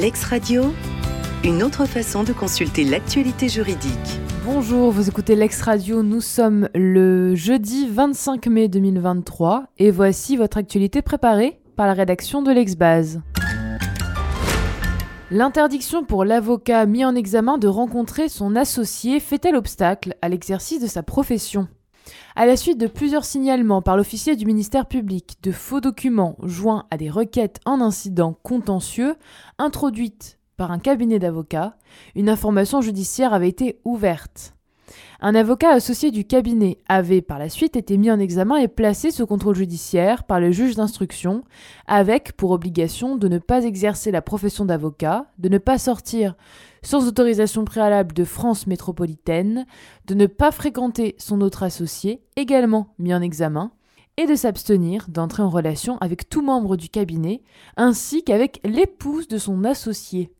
Lex Radio, une autre façon de consulter l'actualité juridique. Bonjour, vous écoutez Lex Radio, nous sommes le jeudi 25 mai 2023 et voici votre actualité préparée par la rédaction de l'Exbase. L'interdiction pour l'avocat mis en examen de rencontrer son associé fait-elle obstacle à l'exercice de sa profession? À la suite de plusieurs signalements par l'officier du ministère public de faux documents joints à des requêtes en incident contentieux introduites par un cabinet d'avocats, une information judiciaire avait été ouverte. Un avocat associé du cabinet avait par la suite été mis en examen et placé sous contrôle judiciaire par le juge d'instruction, avec pour obligation de ne pas exercer la profession d'avocat, de ne pas sortir sans autorisation préalable de France métropolitaine, de ne pas fréquenter son autre associé, également mis en examen, et de s'abstenir d'entrer en relation avec tout membre du cabinet, ainsi qu'avec l'épouse de son associé.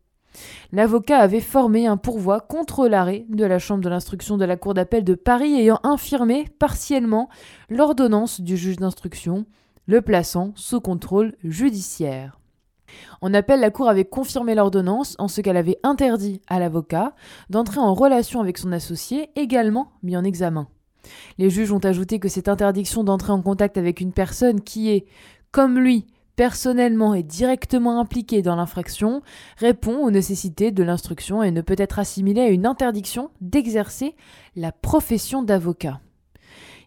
L'avocat avait formé un pourvoi contre l'arrêt de la Chambre de l'instruction de la Cour d'appel de Paris ayant infirmé partiellement l'ordonnance du juge d'instruction, le plaçant sous contrôle judiciaire. En appel, la Cour avait confirmé l'ordonnance en ce qu'elle avait interdit à l'avocat d'entrer en relation avec son associé, également mis en examen. Les juges ont ajouté que cette interdiction d'entrer en contact avec une personne qui est, comme lui, personnellement et directement impliqué dans l'infraction répond aux nécessités de l'instruction et ne peut être assimilé à une interdiction d'exercer la profession d'avocat.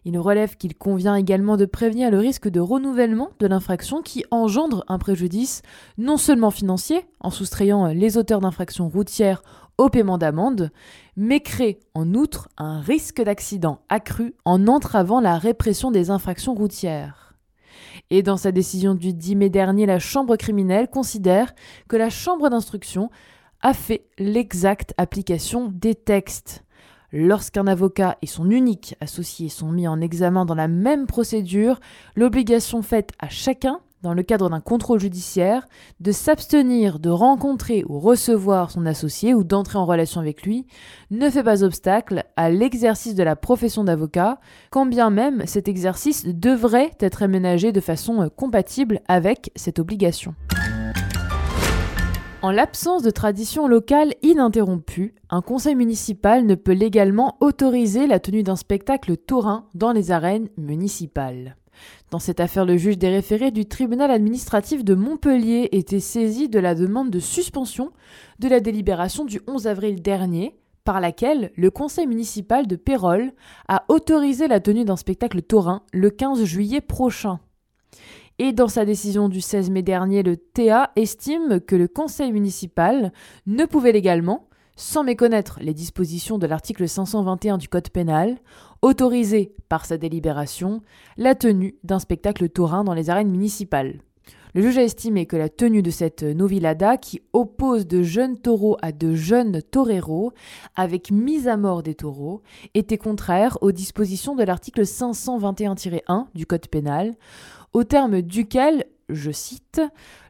Il relève qu'il convient également de prévenir le risque de renouvellement de l'infraction qui engendre un préjudice non seulement financier, en soustrayant les auteurs d'infractions routières au paiement d'amende, mais crée en outre un risque d'accident accru en entravant la répression des infractions routières. Et dans sa décision du 10 mai dernier, la Chambre criminelle considère que la Chambre d'instruction a fait l'exacte application des textes. Lorsqu'un avocat et son unique associé sont mis en examen dans la même procédure, l'obligation faite à chacun dans le cadre d'un contrôle judiciaire, de s'abstenir de rencontrer ou recevoir son associé ou d'entrer en relation avec lui ne fait pas obstacle à l'exercice de la profession d'avocat, quand bien même cet exercice devrait être aménagé de façon euh, compatible avec cette obligation. En l'absence de tradition locale ininterrompue, un conseil municipal ne peut légalement autoriser la tenue d'un spectacle taurin dans les arènes municipales. Dans cette affaire, le juge des référés du tribunal administratif de Montpellier était saisi de la demande de suspension de la délibération du 11 avril dernier, par laquelle le conseil municipal de Pérol a autorisé la tenue d'un spectacle taurin le 15 juillet prochain. Et dans sa décision du 16 mai dernier, le TA estime que le conseil municipal ne pouvait légalement, sans méconnaître les dispositions de l'article 521 du Code pénal, autoriser par sa délibération la tenue d'un spectacle taurin dans les arènes municipales. Le juge a estimé que la tenue de cette novilada, qui oppose de jeunes taureaux à de jeunes toreros, avec mise à mort des taureaux, était contraire aux dispositions de l'article 521-1 du Code pénal, au terme duquel, je cite,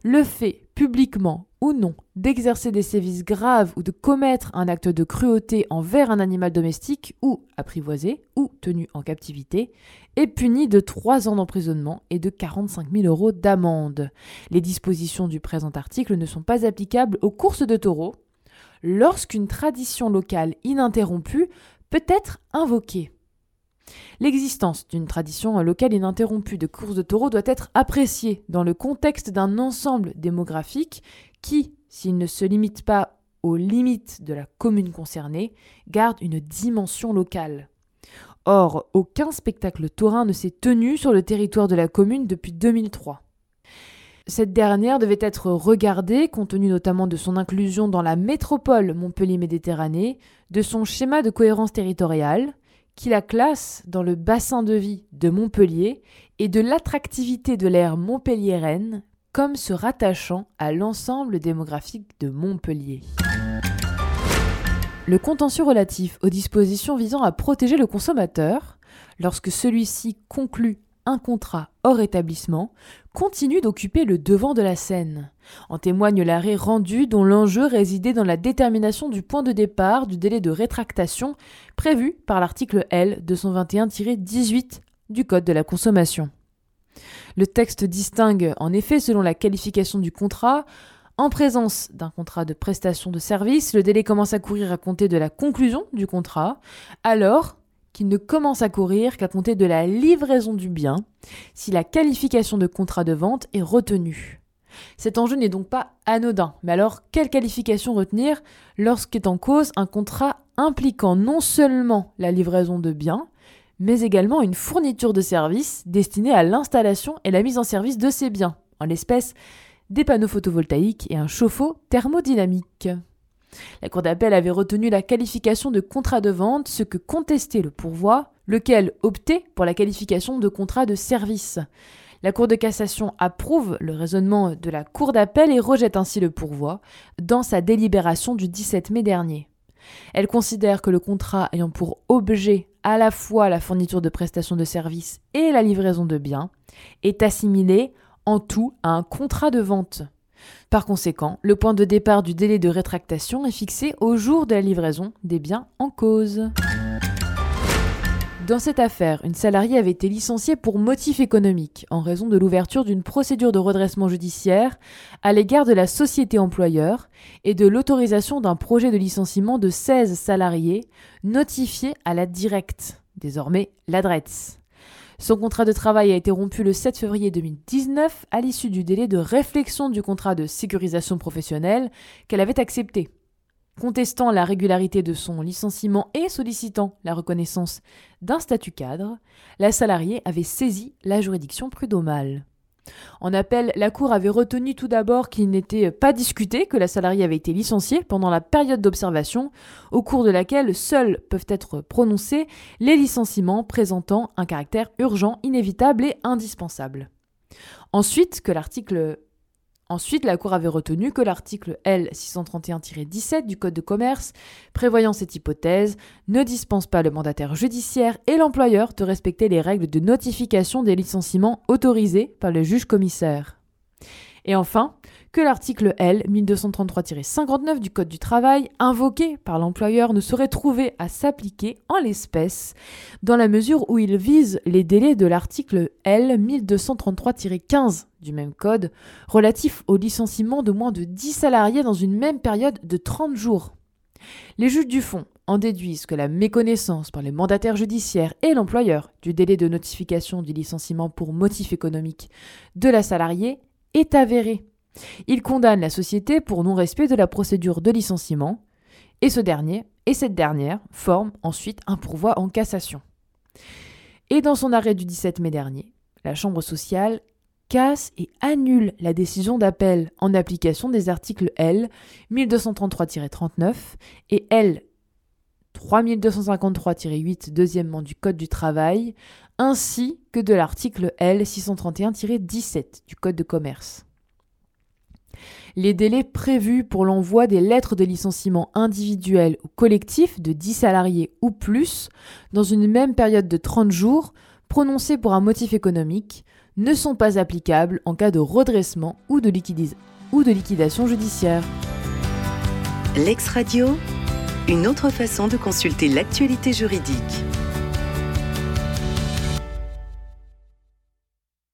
le fait publiquement ou non d'exercer des sévices graves ou de commettre un acte de cruauté envers un animal domestique ou apprivoisé ou tenu en captivité est puni de 3 ans d'emprisonnement et de 45 000 euros d'amende. Les dispositions du présent article ne sont pas applicables aux courses de taureaux lorsqu'une tradition locale ininterrompue peut être invoquée. L'existence d'une tradition locale ininterrompue de courses de taureaux doit être appréciée dans le contexte d'un ensemble démographique qui, s'il ne se limite pas aux limites de la commune concernée, garde une dimension locale. Or, aucun spectacle taurin ne s'est tenu sur le territoire de la commune depuis 2003. Cette dernière devait être regardée, compte tenu notamment de son inclusion dans la métropole Montpellier-Méditerranée, de son schéma de cohérence territoriale, qui la classe dans le bassin de vie de Montpellier et de l'attractivité de l'aire montpelliéraine comme se rattachant à l'ensemble démographique de Montpellier. Le contentieux relatif aux dispositions visant à protéger le consommateur, lorsque celui-ci conclut un contrat hors établissement, continue d'occuper le devant de la scène. En témoigne l'arrêt rendu dont l'enjeu résidait dans la détermination du point de départ du délai de rétractation prévu par l'article L 221-18 du Code de la consommation. Le texte distingue en effet selon la qualification du contrat En présence d'un contrat de prestation de service, le délai commence à courir à compter de la conclusion du contrat, alors qu'il ne commence à courir qu'à compter de la livraison du bien, si la qualification de contrat de vente est retenue. Cet enjeu n'est donc pas anodin, mais alors quelle qualification retenir lorsqu'est en cause un contrat impliquant non seulement la livraison de biens, mais également une fourniture de services destinée à l'installation et la mise en service de ces biens, en l'espèce des panneaux photovoltaïques et un chauffe-eau thermodynamique. La Cour d'appel avait retenu la qualification de contrat de vente, ce que contestait le pourvoi, lequel optait pour la qualification de contrat de service. La Cour de cassation approuve le raisonnement de la Cour d'appel et rejette ainsi le pourvoi dans sa délibération du 17 mai dernier. Elle considère que le contrat ayant pour objet à la fois la fourniture de prestations de services et la livraison de biens est assimilé en tout à un contrat de vente. Par conséquent, le point de départ du délai de rétractation est fixé au jour de la livraison des biens en cause. Dans cette affaire, une salariée avait été licenciée pour motif économique en raison de l'ouverture d'une procédure de redressement judiciaire à l'égard de la société employeur et de l'autorisation d'un projet de licenciement de 16 salariés notifié à la directe, désormais l'adresse. Son contrat de travail a été rompu le 7 février 2019 à l'issue du délai de réflexion du contrat de sécurisation professionnelle qu'elle avait accepté. Contestant la régularité de son licenciement et sollicitant la reconnaissance d'un statut cadre, la salariée avait saisi la juridiction prud'homale. En appel, la Cour avait retenu tout d'abord qu'il n'était pas discuté que la salariée avait été licenciée pendant la période d'observation, au cours de laquelle seuls peuvent être prononcés les licenciements présentant un caractère urgent, inévitable et indispensable. Ensuite, que l'article Ensuite, la Cour avait retenu que l'article L631-17 du Code de commerce, prévoyant cette hypothèse, ne dispense pas le mandataire judiciaire et l'employeur de respecter les règles de notification des licenciements autorisés par le juge commissaire. Et enfin, que l'article L 1233-59 du Code du travail, invoqué par l'employeur, ne serait trouvé à s'appliquer en l'espèce, dans la mesure où il vise les délais de l'article L 1233-15 du même Code, relatif au licenciement de moins de 10 salariés dans une même période de 30 jours. Les juges du fond en déduisent que la méconnaissance par les mandataires judiciaires et l'employeur du délai de notification du licenciement pour motif économique de la salariée est avéré. Il condamne la société pour non-respect de la procédure de licenciement, et ce dernier et cette dernière forment ensuite un pourvoi en cassation. Et dans son arrêt du 17 mai dernier, la Chambre sociale casse et annule la décision d'appel en application des articles L 1233-39 et L 3253-8 deuxièmement du Code du travail, ainsi que de l'article L 631-17 du Code de commerce. Les délais prévus pour l'envoi des lettres de licenciement individuelles ou collectifs de 10 salariés ou plus dans une même période de 30 jours prononcés pour un motif économique ne sont pas applicables en cas de redressement ou de, ou de liquidation judiciaire. L'ex-radio une autre façon de consulter l'actualité juridique.